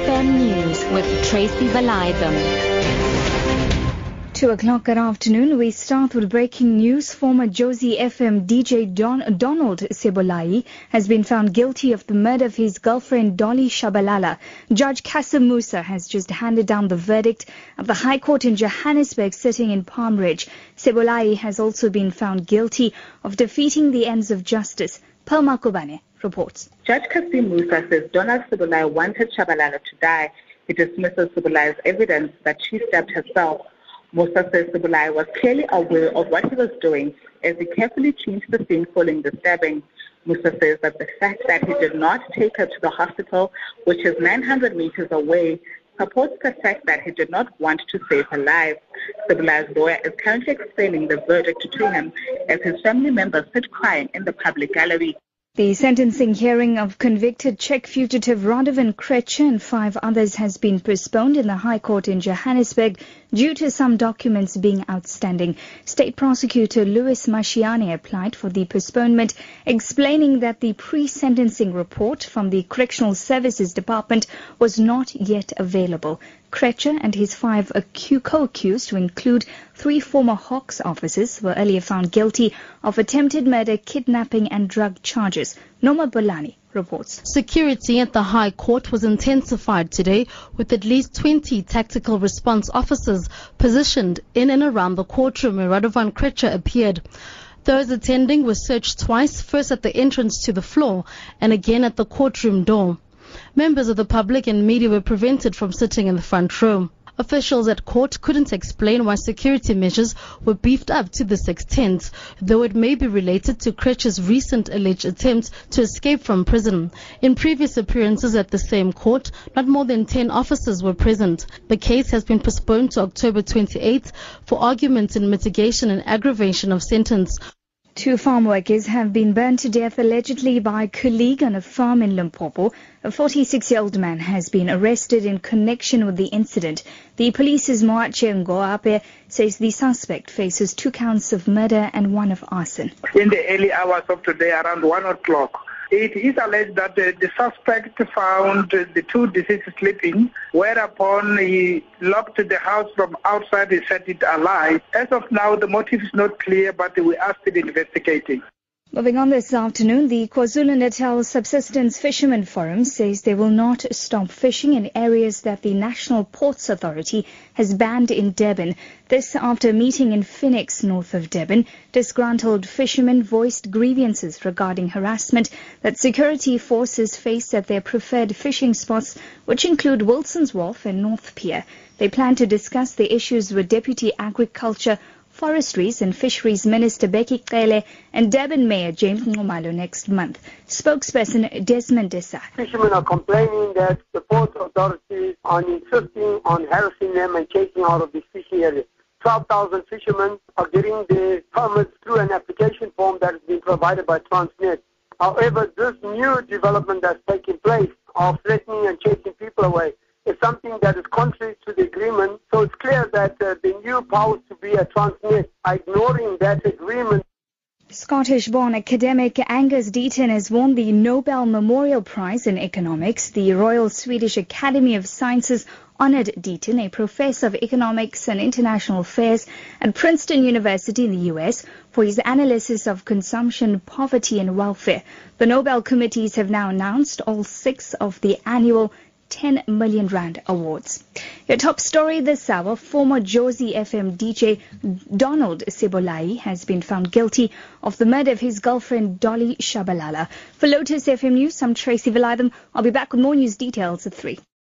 FM News with Tracy Valaydham. Two o'clock that afternoon, we start with breaking news. Former Jozi FM DJ Don, Donald Sebolai has been found guilty of the murder of his girlfriend Dolly Shabalala. Judge Kasim Musa has just handed down the verdict of the High Court in Johannesburg sitting in Palm Ridge. Sebolai has also been found guilty of defeating the ends of justice. Palma Kubane reports. Judge Kasim Musa says Donald Sebolai wanted Chabalala to die. He dismisses Sebolai's evidence that she stabbed herself. Musa says Sebolai was clearly aware of what he was doing as he carefully changed the scene following the stabbing. Musa says that the fact that he did not take her to the hospital, which is 900 meters away, supports the fact that he did not want to save her life. Sebolai's lawyer is currently explaining the verdict to him as his family members sit crying in the public gallery. The sentencing hearing of convicted Czech fugitive Radovan Krejcir and five others has been postponed in the High Court in Johannesburg due to some documents being outstanding. State prosecutor Louis Mashiane applied for the postponement, explaining that the pre-sentencing report from the Correctional Services Department was not yet available. Krejcir and his five co-accused, to include three former Hawks officers, were earlier found guilty of attempted murder, kidnapping and drug charges. Noma Bolani reports. Security at the High Court was intensified today with at least 20 tactical response officers positioned in and around the courtroom where Radovan Krejcir appeared. Those attending were searched twice, first at the entrance to the floor and again at the courtroom door. Members of the public and media were prevented from sitting in the front row. Officials at court couldn't explain why security measures were beefed up to this extent, though it may be related to Krejcir's recent alleged attempt to escape from prison. In previous appearances at the same court, not more than 10 officers were present. The case has been postponed to October 28 for arguments in mitigation and aggravation of sentence. Two farm workers have been burned to death allegedly by a colleague on a farm in Limpopo. A 46-year-old man has been arrested in connection with the incident. The police's Moatshe Ngoepe says the suspect faces two counts of murder and one of arson. In the early hours of today, around 1 o'clock, it is alleged that the, the suspect found the two deceased sleeping, whereupon he locked the house from outside and set it alight. As of now, the motive is not clear, but we are still investigating. Moving on this afternoon, the KwaZulu-Natal Subsistence Fishermen Forum says they will not stop fishing in areas that the National Ports Authority has banned in Durban. This after a meeting in Phoenix, north of Durban. Disgruntled fishermen voiced grievances regarding harassment that security forces face at their preferred fishing spots, which include Wilson's Wharf and North Pier. They plan to discuss the issues with Deputy Agriculture Forestries and Fisheries Minister Bheki Cele and Durban Mayor James Nxumalo next month. Spokesperson Desmond D'Sa. Fishermen are complaining that the port authorities are insisting on harassing them and chasing out of this fishing area. 12,000 fishermen are getting their permits through an application form that has been provided by Transnet. However, this new development that's taking place of threatening and chasing people away is something that is contrary to the agreement. So it's clear that uh, the new powers be Transnet ignoring that agreement. Scottish-born academic Angus Deaton has won the Nobel Memorial Prize in Economics. The Royal Swedish Academy of Sciences honored Deaton, a professor of economics and international affairs at Princeton University in the U.S., for his analysis of consumption, poverty and welfare. The Nobel committees have now announced all six of the annual 10 million rand awards. Your top story this hour, former Jozi FM DJ Donald Sebolai has been found guilty of the murder of his girlfriend Dolly Shabalala. For Lotus FM News, I'm Tracy Valaydham. I'll be back with more news details at 3.